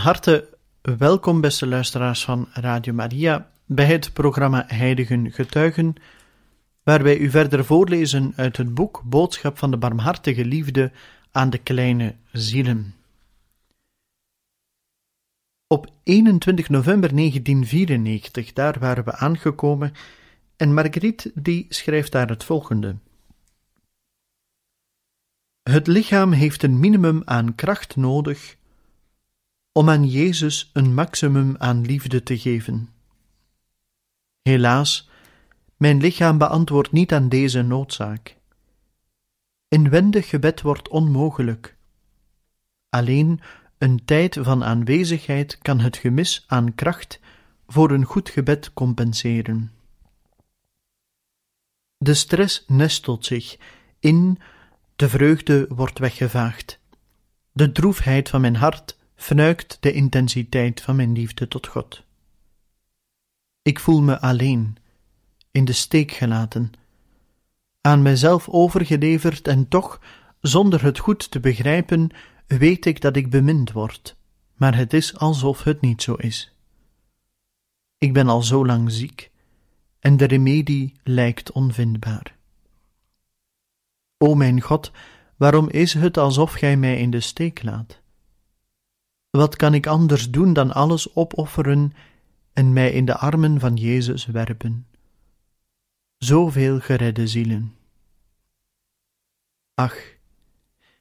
Harte welkom, beste luisteraars van Radio Maria, bij het programma Heiligen Getuigen, waar wij u verder voorlezen uit het boek Boodschap van de Barmhartige Liefde aan de kleine zielen. Op 21 november 1994, daar waren we aangekomen, en Marguerite die schrijft daar het volgende. Het lichaam heeft een minimum aan kracht nodig om aan Jezus een maximum aan liefde te geven. Helaas, mijn lichaam beantwoordt niet aan deze noodzaak. Inwendig gebed wordt onmogelijk. Alleen een tijd van aanwezigheid kan het gemis aan kracht voor een goed gebed compenseren. De stress nestelt zich in, de vreugde wordt weggevaagd. De droefheid van mijn hart fnuikt de intensiteit van mijn liefde tot God. Ik voel me alleen, in de steek gelaten, aan mijzelf overgeleverd en toch, zonder het goed te begrijpen, weet ik dat ik bemind word, maar het is alsof het niet zo is. Ik ben al zo lang ziek en de remedie lijkt onvindbaar. O mijn God, waarom is het alsof Gij mij in de steek laat? Wat kan ik anders doen dan alles opofferen en mij in de armen van Jezus werpen? Zoveel geredde zielen. Ach,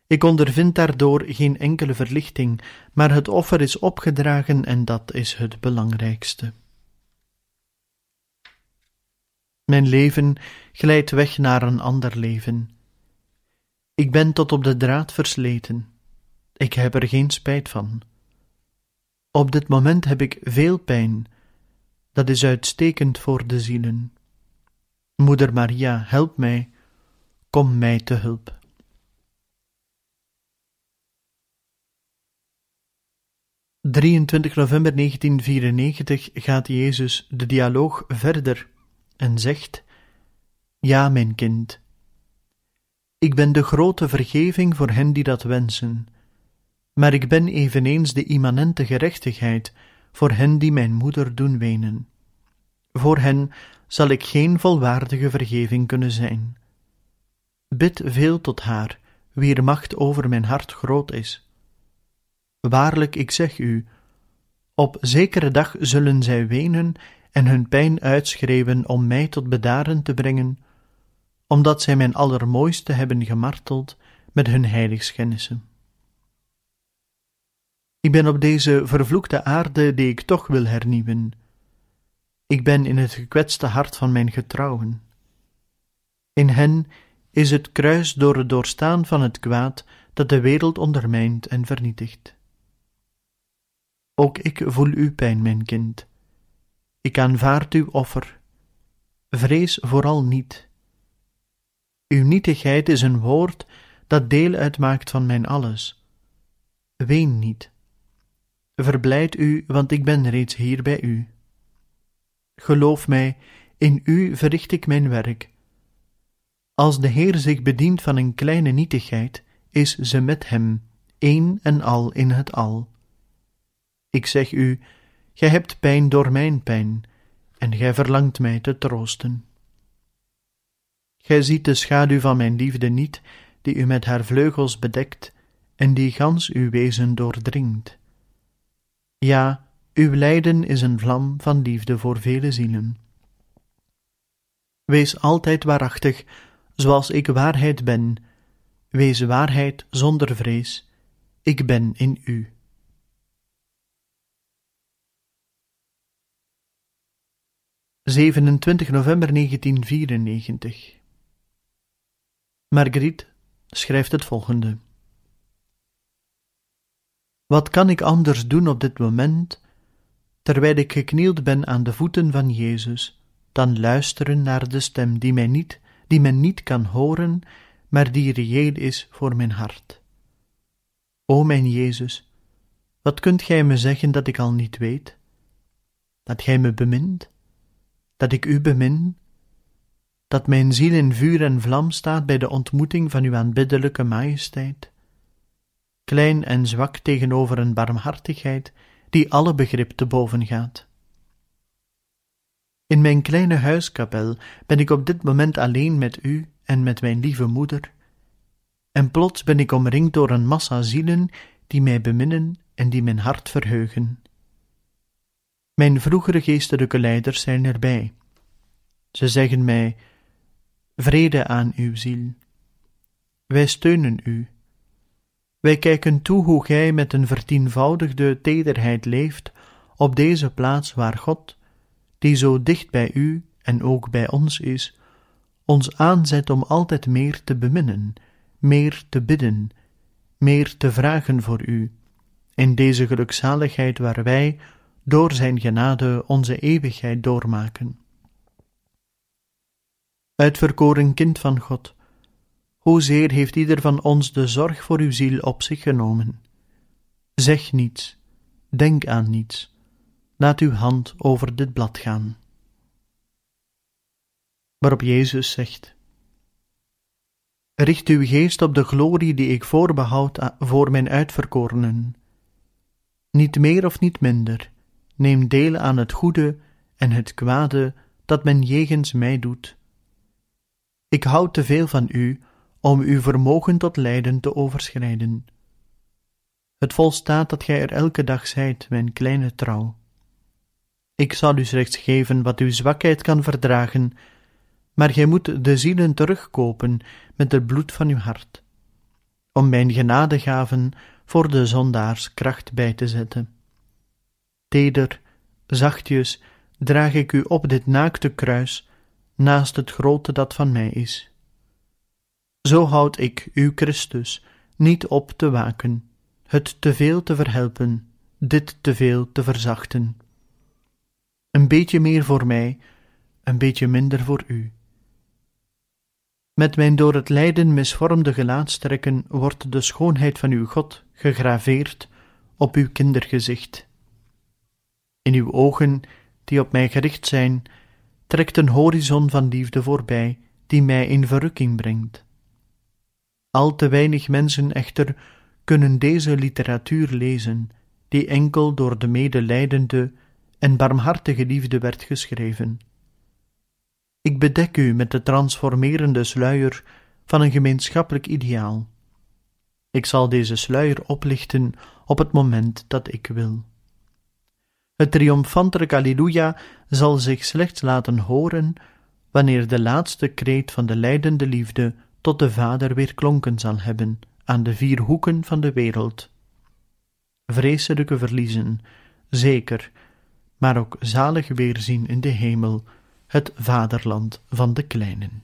ik ondervind daardoor geen enkele verlichting, maar het offer is opgedragen en dat is het belangrijkste. Mijn leven glijdt weg naar een ander leven. Ik ben tot op de draad versleten. Ik heb er geen spijt van. Op dit moment heb ik veel pijn. Dat is uitstekend voor de zielen. Moeder Maria, help mij, kom mij te hulp. ...23 november 1994 gaat Jezus de dialoog verder en zegt... Ja, mijn kind, ik ben de grote vergeving voor hen die dat wensen maar ik ben eveneens de immanente gerechtigheid voor hen die mijn moeder doen wenen. Voor hen zal ik geen volwaardige vergeving kunnen zijn. Bid veel tot haar, wier macht over mijn hart groot is. Waarlijk, ik zeg u, op zekere dag zullen zij wenen en hun pijn uitschreeuwen om mij tot bedaren te brengen, omdat zij mijn allermooiste hebben gemarteld met hun heiligschennissen. Ik ben op deze vervloekte aarde die ik toch wil hernieuwen. Ik ben in het gekwetste hart van mijn getrouwen. In hen is het kruis door het doorstaan van het kwaad dat de wereld ondermijnt en vernietigt. Ook ik voel uw pijn, mijn kind. Ik aanvaard uw offer. Vrees vooral niet. Uw nietigheid is een woord dat deel uitmaakt van mijn alles. Ween niet. Verblijd u, want ik ben reeds hier bij u. Geloof mij, in u verricht ik mijn werk. Als de Heer zich bedient van een kleine nietigheid, is ze met hem, één en al in het al. Ik zeg u, gij hebt pijn door mijn pijn, en gij verlangt mij te troosten. Gij ziet de schaduw van mijn liefde niet, die u met haar vleugels bedekt, en die gans uw wezen doordringt. Ja, uw lijden is een vlam van liefde voor vele zielen. Wees altijd waarachtig, zoals ik waarheid ben. Wees waarheid zonder vrees. Ik ben in u. ...27 november 1994 Marguerite schrijft het volgende. Wat kan ik anders doen op dit moment, terwijl ik geknield ben aan de voeten van Jezus, dan luisteren naar de stem die, mij niet, die men niet kan horen, maar die reëel is voor mijn hart. O mijn Jezus, wat kunt gij me zeggen dat ik al niet weet? Dat gij me bemint, dat ik u bemin, dat mijn ziel in vuur en vlam staat bij de ontmoeting van uw aanbiddelijke majesteit, klein en zwak tegenover een barmhartigheid die alle begrip te boven gaat. In mijn kleine huiskapel ben ik op dit moment alleen met u en met mijn lieve moeder, en plots ben ik omringd door een massa zielen die mij beminnen en die mijn hart verheugen. Mijn vroegere geestelijke leiders zijn erbij. Ze zeggen mij: Vrede aan uw ziel. Wij steunen u. Wij kijken toe hoe gij met een vertienvoudigde tederheid leeft op deze plaats waar God, die zo dicht bij u en ook bij ons is, ons aanzet om altijd meer te beminnen, meer te bidden, meer te vragen voor u, in deze gelukzaligheid waar wij door zijn genade onze eeuwigheid doormaken. Uitverkoren kind van God, hoezeer heeft ieder van ons de zorg voor uw ziel op zich genomen? Zeg niets, denk aan niets, laat uw hand over dit blad gaan. Waarop Jezus zegt: Richt uw geest op de glorie die ik voorbehoud voor mijn uitverkorenen. Niet meer of niet minder, neem deel aan het goede en het kwade dat men jegens mij doet. Ik houd te veel van u om uw vermogen tot lijden te overschrijden. Het volstaat dat gij er elke dag zijt, mijn kleine trouw. Ik zal u slechts geven wat uw zwakheid kan verdragen, maar gij moet de zielen terugkopen met het bloed van uw hart, om mijn genadegaven voor de zondaars kracht bij te zetten. Teder, zachtjes, draag ik u op dit naakte kruis, naast het grote dat van mij is. Zo houd ik, uw Christus, niet op te waken, het te veel te verhelpen, dit te veel te verzachten. Een beetje meer voor mij, een beetje minder voor u. Met mijn door het lijden misvormde gelaatstrekken wordt de schoonheid van uw God gegraveerd op uw kindergezicht. In uw ogen, die op mij gericht zijn, trekt een horizon van liefde voorbij, die mij in verrukking brengt. Al te weinig mensen echter kunnen deze literatuur lezen, die enkel door de medelijdende en barmhartige liefde werd geschreven. Ik bedek u met de transformerende sluier van een gemeenschappelijk ideaal. Ik zal deze sluier oplichten op het moment dat ik wil. Het triomfantelijk Alleluia zal zich slechts laten horen wanneer de laatste kreet van de lijdende liefde tot de Vader weer klonken zal hebben aan de vier hoeken van de wereld. Vreselijke verliezen, zeker, maar ook zalig weerzien in de hemel, het vaderland van de kleinen.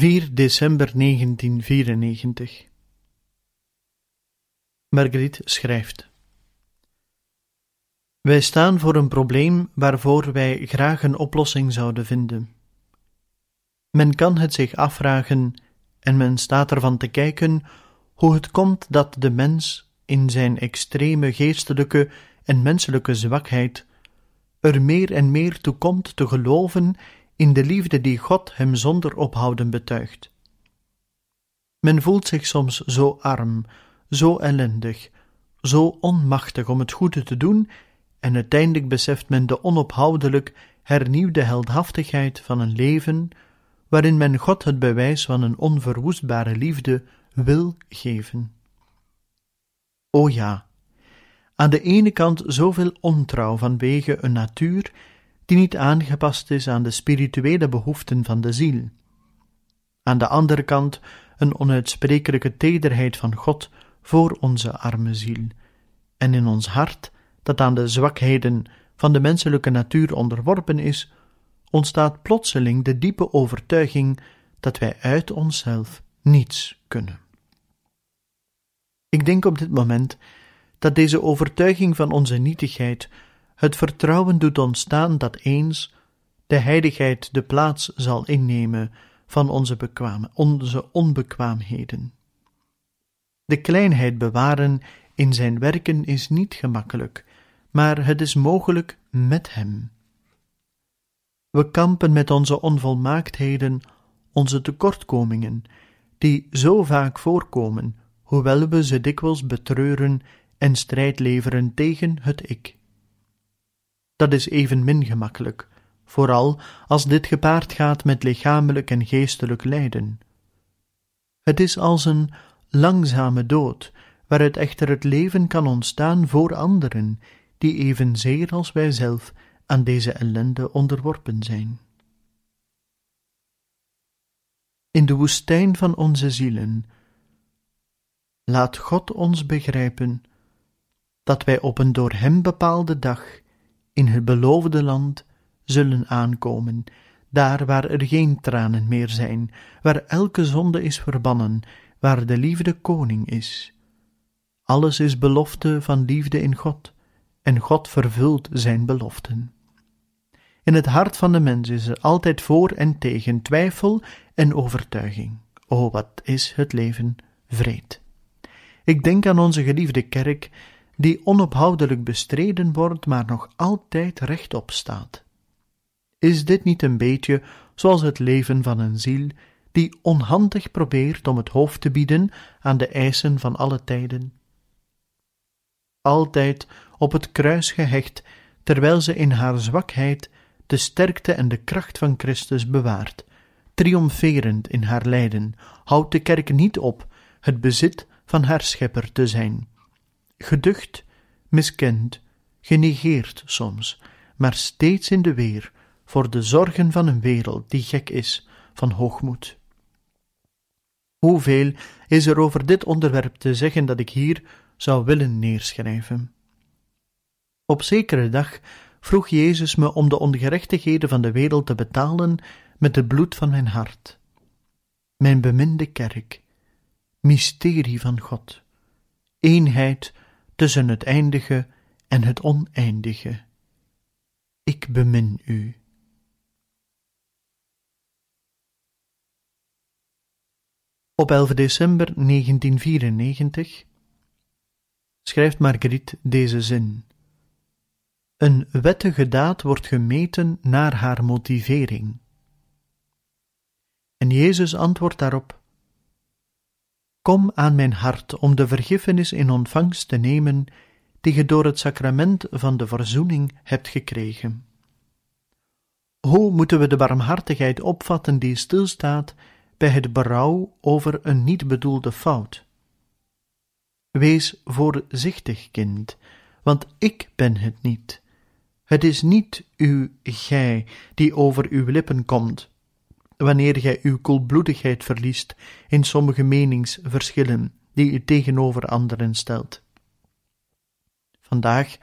4 december 1994 Marguerite schrijft Wij staan voor een probleem waarvoor wij graag een oplossing zouden vinden. Men kan het zich afvragen en men staat ervan te kijken hoe het komt dat de mens in zijn extreme geestelijke en menselijke zwakheid er meer en meer toe komt te geloven in de liefde die God hem zonder ophouden betuigt. Men voelt zich soms zo arm, zo ellendig, zo onmachtig om het goede te doen, en uiteindelijk beseft men de onophoudelijk hernieuwde heldhaftigheid van een leven waarin men God het bewijs van een onverwoestbare liefde wil geven. O ja, aan de ene kant zoveel ontrouw vanwege een natuur die niet aangepast is aan de spirituele behoeften van de ziel. Aan de andere kant een onuitsprekelijke tederheid van God voor onze arme ziel, en in ons hart, dat aan de zwakheden van de menselijke natuur onderworpen is, ontstaat plotseling de diepe overtuiging dat wij uit onszelf niets kunnen. Ik denk op dit moment dat deze overtuiging van onze nietigheid het vertrouwen doet ontstaan dat eens de heiligheid de plaats zal innemen van onze, bekwame, onze onbekwaamheden. De kleinheid bewaren in zijn werken is niet gemakkelijk, maar het is mogelijk met hem. We kampen met onze onvolmaaktheden, onze tekortkomingen, die zo vaak voorkomen, hoewel we ze dikwijls betreuren en strijd leveren tegen het ik. Dat is evenmin gemakkelijk, vooral als dit gepaard gaat met lichamelijk en geestelijk lijden. Het is als een langzame dood, waaruit echter het leven kan ontstaan voor anderen, die evenzeer als wij zelf aan deze ellende onderworpen zijn. In de woestijn van onze zielen, laat God ons begrijpen dat wij op een door Hem bepaalde dag in het beloofde land zullen aankomen, daar waar er geen tranen meer zijn, waar elke zonde is verbannen, waar de liefde koning is. Alles is belofte van liefde in God, en God vervult zijn beloften. In het hart van de mens is er altijd voor en tegen twijfel en overtuiging. O, wat is het leven vreed! Ik denk aan onze geliefde kerk, die onophoudelijk bestreden wordt, maar nog altijd rechtop staat. Is dit niet een beetje zoals het leven van een ziel die onhandig probeert om het hoofd te bieden aan de eisen van alle tijden? Altijd op het kruis gehecht, terwijl ze in haar zwakheid de sterkte en de kracht van Christus bewaart, triomferend in haar lijden, houdt de kerk niet op het bezit van haar schepper te zijn. Geducht, miskend, genegeerd soms, maar steeds in de weer voor de zorgen van een wereld die gek is van hoogmoed. Hoeveel is er over dit onderwerp te zeggen dat ik hier zou willen neerschrijven? Op zekere dag vroeg Jezus me om de ongerechtigheden van de wereld te betalen met het bloed van mijn hart. Mijn beminde kerk, mysterie van God, eenheid tussen het eindige en het oneindige. Ik bemin u. Op 11 december 1994 schrijft Marguerite deze zin. Een wettige daad wordt gemeten naar haar motivering. En Jezus antwoordt daarop: Kom aan mijn hart om de vergiffenis in ontvangst te nemen die je door het sacrament van de verzoening hebt gekregen. Hoe moeten we de barmhartigheid opvatten die stilstaat bij het berouw over een niet bedoelde fout? Wees voorzichtig, kind, want ik ben het niet. Het is niet uw gij die over uw lippen komt, wanneer gij uw koelbloedigheid verliest in sommige meningsverschillen die u tegenover anderen stelt. Vandaag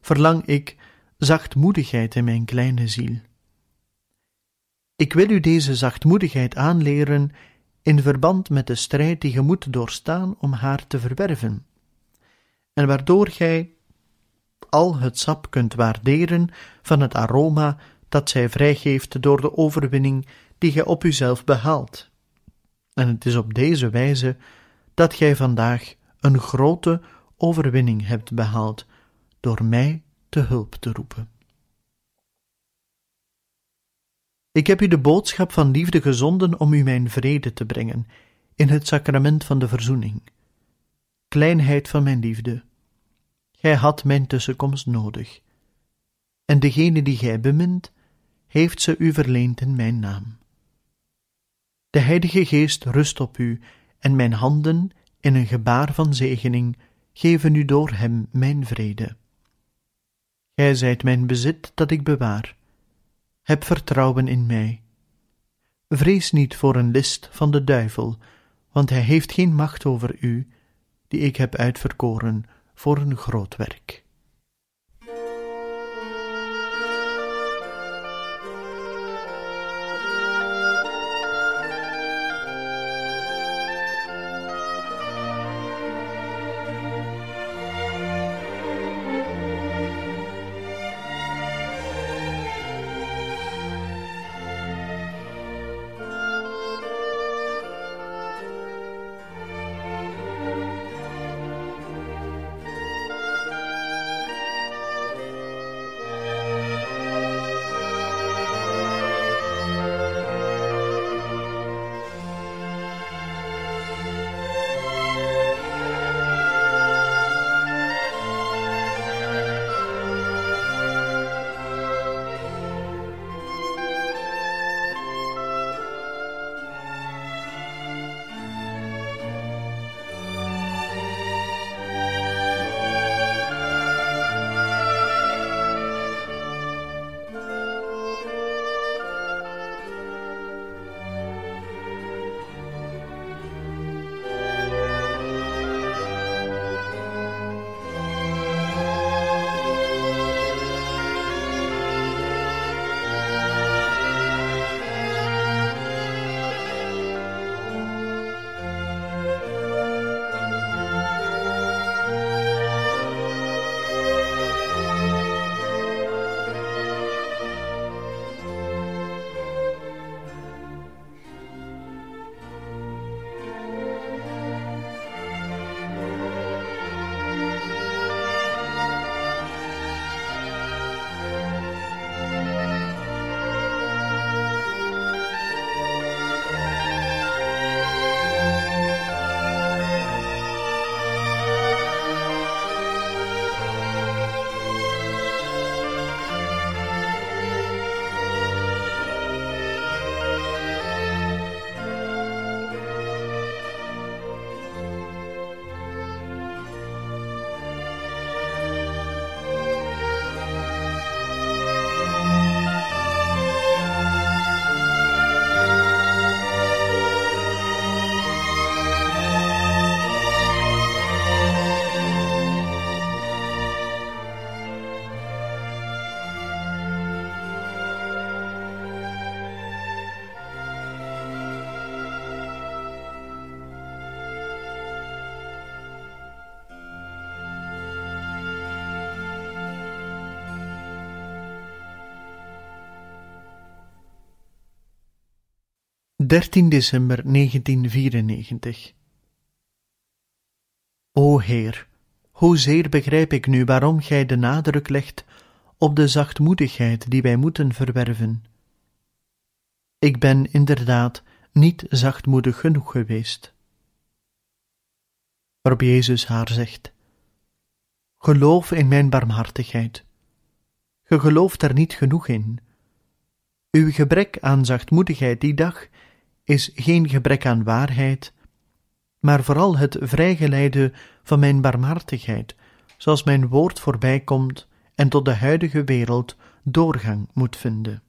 verlang ik zachtmoedigheid in mijn kleine ziel. Ik wil u deze zachtmoedigheid aanleren in verband met de strijd die je moet doorstaan om haar te verwerven, en waardoor gij al het sap kunt waarderen van het aroma dat zij vrijgeeft door de overwinning die gij op uzelf behaalt. En het is op deze wijze dat gij vandaag een grote overwinning hebt behaald door mij te hulp te roepen. Ik heb u de boodschap van liefde gezonden om u mijn vrede te brengen in het sacrament van de verzoening. Kleinheid van mijn liefde, gij had mijn tussenkomst nodig, en degene die gij bemint, heeft ze u verleend in mijn naam. De Heilige Geest rust op u, en mijn handen, in een gebaar van zegening, geven u door hem mijn vrede. Gij zijt mijn bezit dat ik bewaar. Heb vertrouwen in mij. Vrees niet voor een list van de duivel, want hij heeft geen macht over u, die ik heb uitverkoren voor een groot werk. Dertien december 1994 O Heer, hoezeer begrijp ik nu waarom Gij de nadruk legt op de zachtmoedigheid die wij moeten verwerven. Ik ben inderdaad niet zachtmoedig genoeg geweest. Waarop Jezus haar zegt: Geloof in mijn barmhartigheid. Ge gelooft er niet genoeg in. Uw gebrek aan zachtmoedigheid die dag is geen gebrek aan waarheid, maar vooral het vrijgeleide van mijn barmhartigheid, zoals mijn woord voorbij komt en tot de huidige wereld doorgang moet vinden.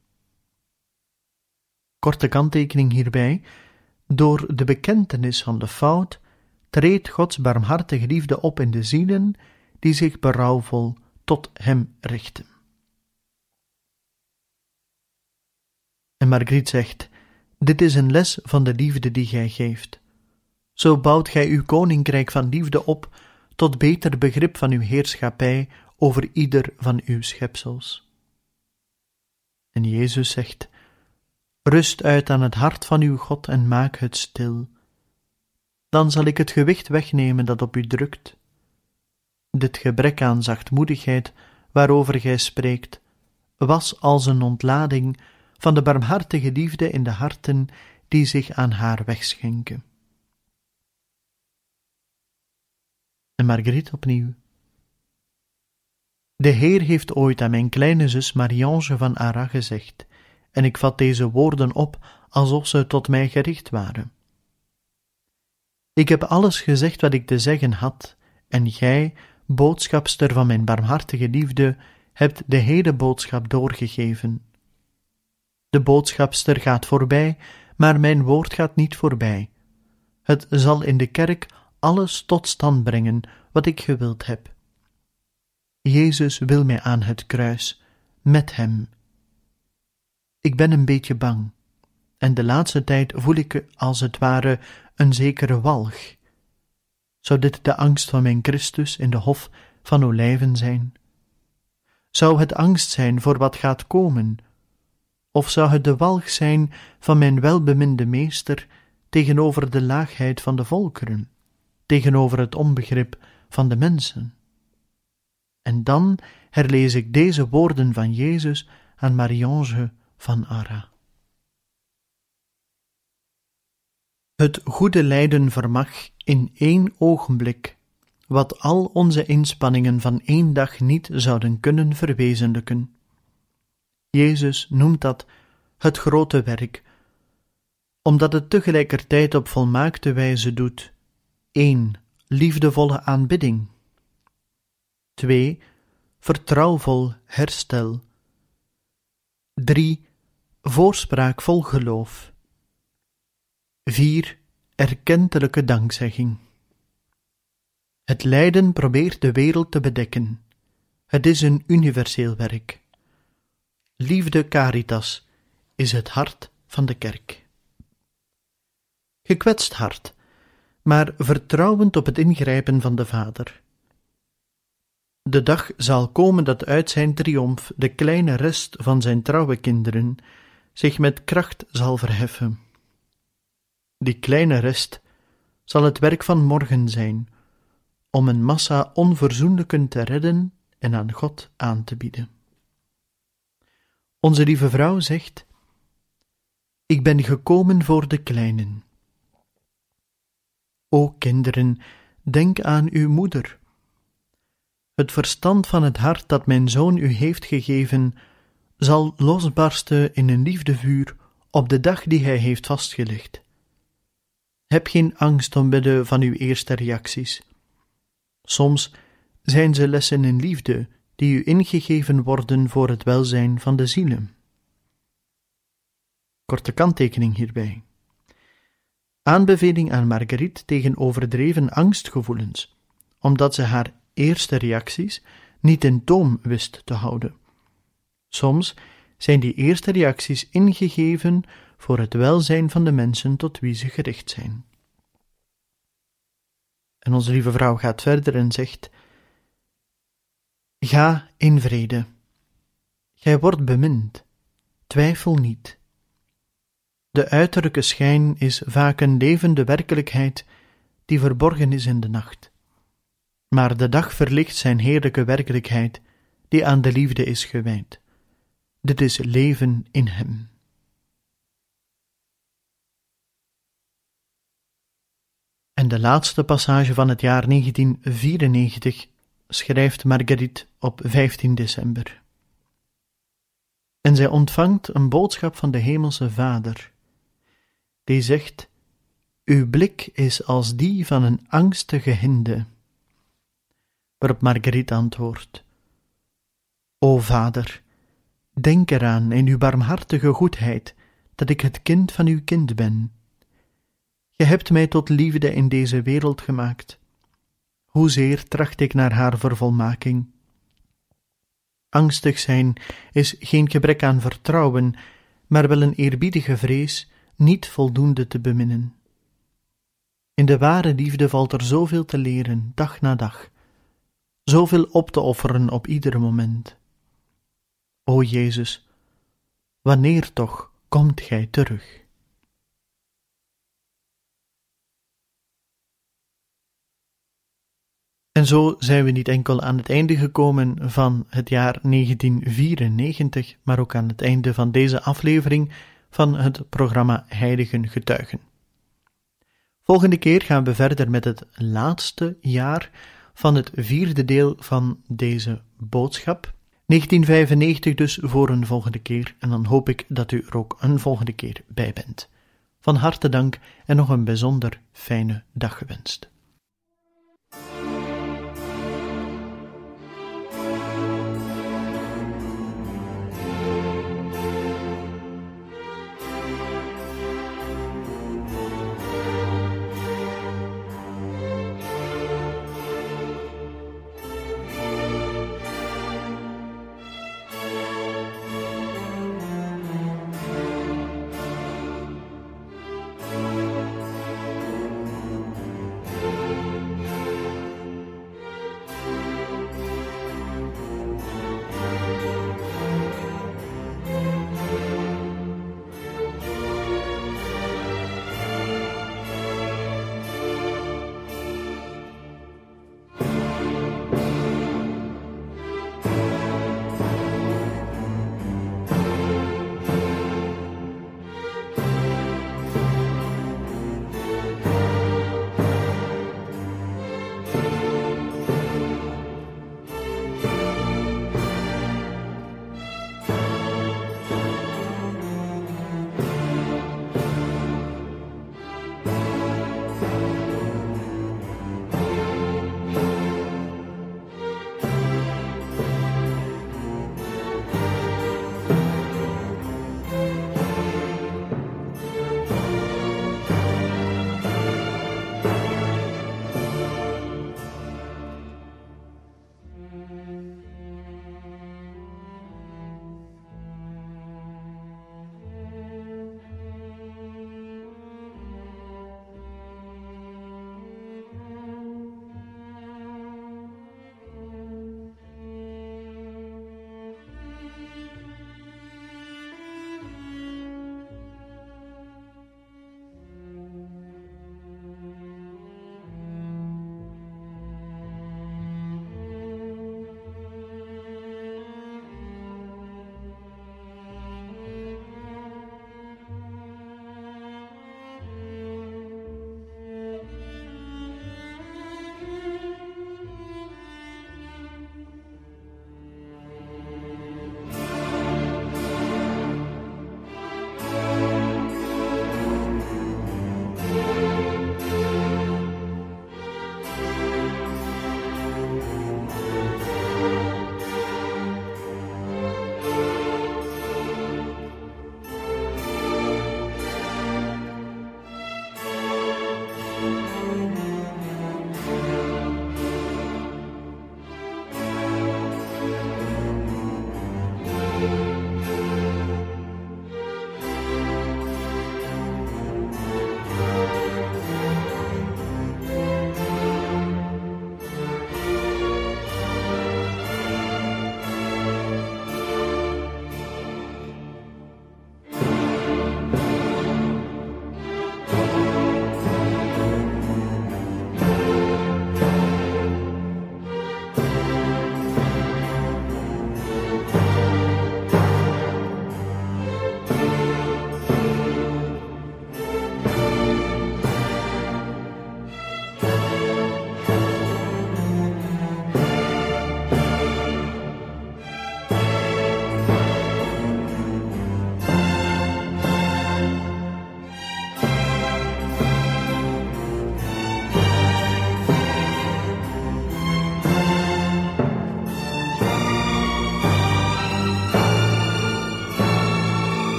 Korte kanttekening hierbij: door de bekentenis van de fout treedt Gods barmhartige liefde op in de zielen die zich berouwvol tot Hem richten. En Margriet zegt: Dit is een les van de liefde die gij geeft. Zo bouwt gij uw koninkrijk van liefde op tot beter begrip van uw heerschappij over ieder van uw schepsels. En Jezus zegt: Rust uit aan het hart van uw God en maak het stil. Dan zal ik het gewicht wegnemen dat op u drukt. Dit gebrek aan zachtmoedigheid waarover gij spreekt, was als een ontlading van de barmhartige liefde in de harten die zich aan haar wegschenken. En Marguerite opnieuw. De Heer heeft ooit aan mijn kleine zus Mariange van Arras gezegd, en ik vat deze woorden op alsof ze tot mij gericht waren. Ik heb alles gezegd wat ik te zeggen had, en gij, boodschapster van mijn barmhartige liefde, hebt de hele boodschap doorgegeven. De boodschapster gaat voorbij, maar mijn woord gaat niet voorbij. Het zal in de kerk alles tot stand brengen wat ik gewild heb. Jezus wil mij aan het kruis, met hem. Ik ben een beetje bang, en de laatste tijd voel ik als het ware een zekere walg. Zou dit de angst van mijn Christus in de hof van olijven zijn? Zou het angst zijn voor wat gaat komen? Of zou het de walg zijn van mijn welbeminde meester tegenover de laagheid van de volkeren, tegenover het onbegrip van de mensen? En dan herlees ik deze woorden van Jezus aan Mariange van Ara. Het goede lijden vermag in één ogenblik wat al onze inspanningen van één dag niet zouden kunnen verwezenlijken. Jezus noemt dat het grote werk, omdat het tegelijkertijd op volmaakte wijze doet. 1. Liefdevolle aanbidding. 2. Vertrouwvol herstel. 3. Voorspraak vol geloof. 4. Erkentelijke dankzegging. Het lijden probeert de wereld te bedekken. Het is een universeel werk. Liefde caritas is het hart van de kerk. Gekwetst hart, maar vertrouwend op het ingrijpen van de Vader. De dag zal komen dat uit zijn triomf de kleine rest van zijn trouwe kinderen zich met kracht zal verheffen. Die kleine rest zal het werk van morgen zijn, om een massa onverzoenlijken te redden en aan God aan te bieden. Onze lieve vrouw zegt: Ik ben gekomen voor de kleinen. O kinderen, denk aan uw moeder. Het verstand van het hart dat mijn zoon u heeft gegeven, zal losbarsten in een liefdevuur op de dag die hij heeft vastgelegd. Heb geen angst omwille van uw eerste reacties. Soms zijn ze lessen in liefde die u ingegeven worden voor het welzijn van de zielen. Korte kanttekening hierbij. Aanbeveling aan Marguerite tegen overdreven angstgevoelens, omdat ze haar eerste reacties niet in toom wist te houden. Soms zijn die eerste reacties ingegeven voor het welzijn van de mensen tot wie ze gericht zijn. En onze lieve vrouw gaat verder en zegt: Ga in vrede. Gij wordt bemind, twijfel niet. De uiterlijke schijn is vaak een levende werkelijkheid die verborgen is in de nacht. Maar de dag verlicht zijn heerlijke werkelijkheid, die aan de liefde is gewijd. Dit is leven in Hem. En de laatste passage van het jaar 1994 schrijft Marguerite op 15 december. En zij ontvangt een boodschap van de Hemelse Vader, die zegt: Uw blik is als die van een angstige hinde. Waarop Marguerite antwoordt: O Vader, denk eraan in uw barmhartige goedheid dat ik het kind van uw kind ben. Je hebt mij tot liefde in deze wereld gemaakt hoezeer tracht ik naar haar vervolmaking. Angstig zijn is geen gebrek aan vertrouwen, maar wel een eerbiedige vrees niet voldoende te beminnen. In de ware liefde valt er zoveel te leren, dag na dag, zoveel op te offeren op ieder moment. O Jezus, wanneer toch komt Gij terug? En zo zijn we niet enkel aan het einde gekomen van het jaar 1994, maar ook aan het einde van deze aflevering van het programma Heiligen Getuigen. Volgende keer gaan we verder met het laatste jaar van het vierde deel van deze boodschap. 1995 dus voor een volgende keer, en dan hoop ik dat u er ook een volgende keer bij bent. Van harte dank en nog een bijzonder fijne dag gewenst.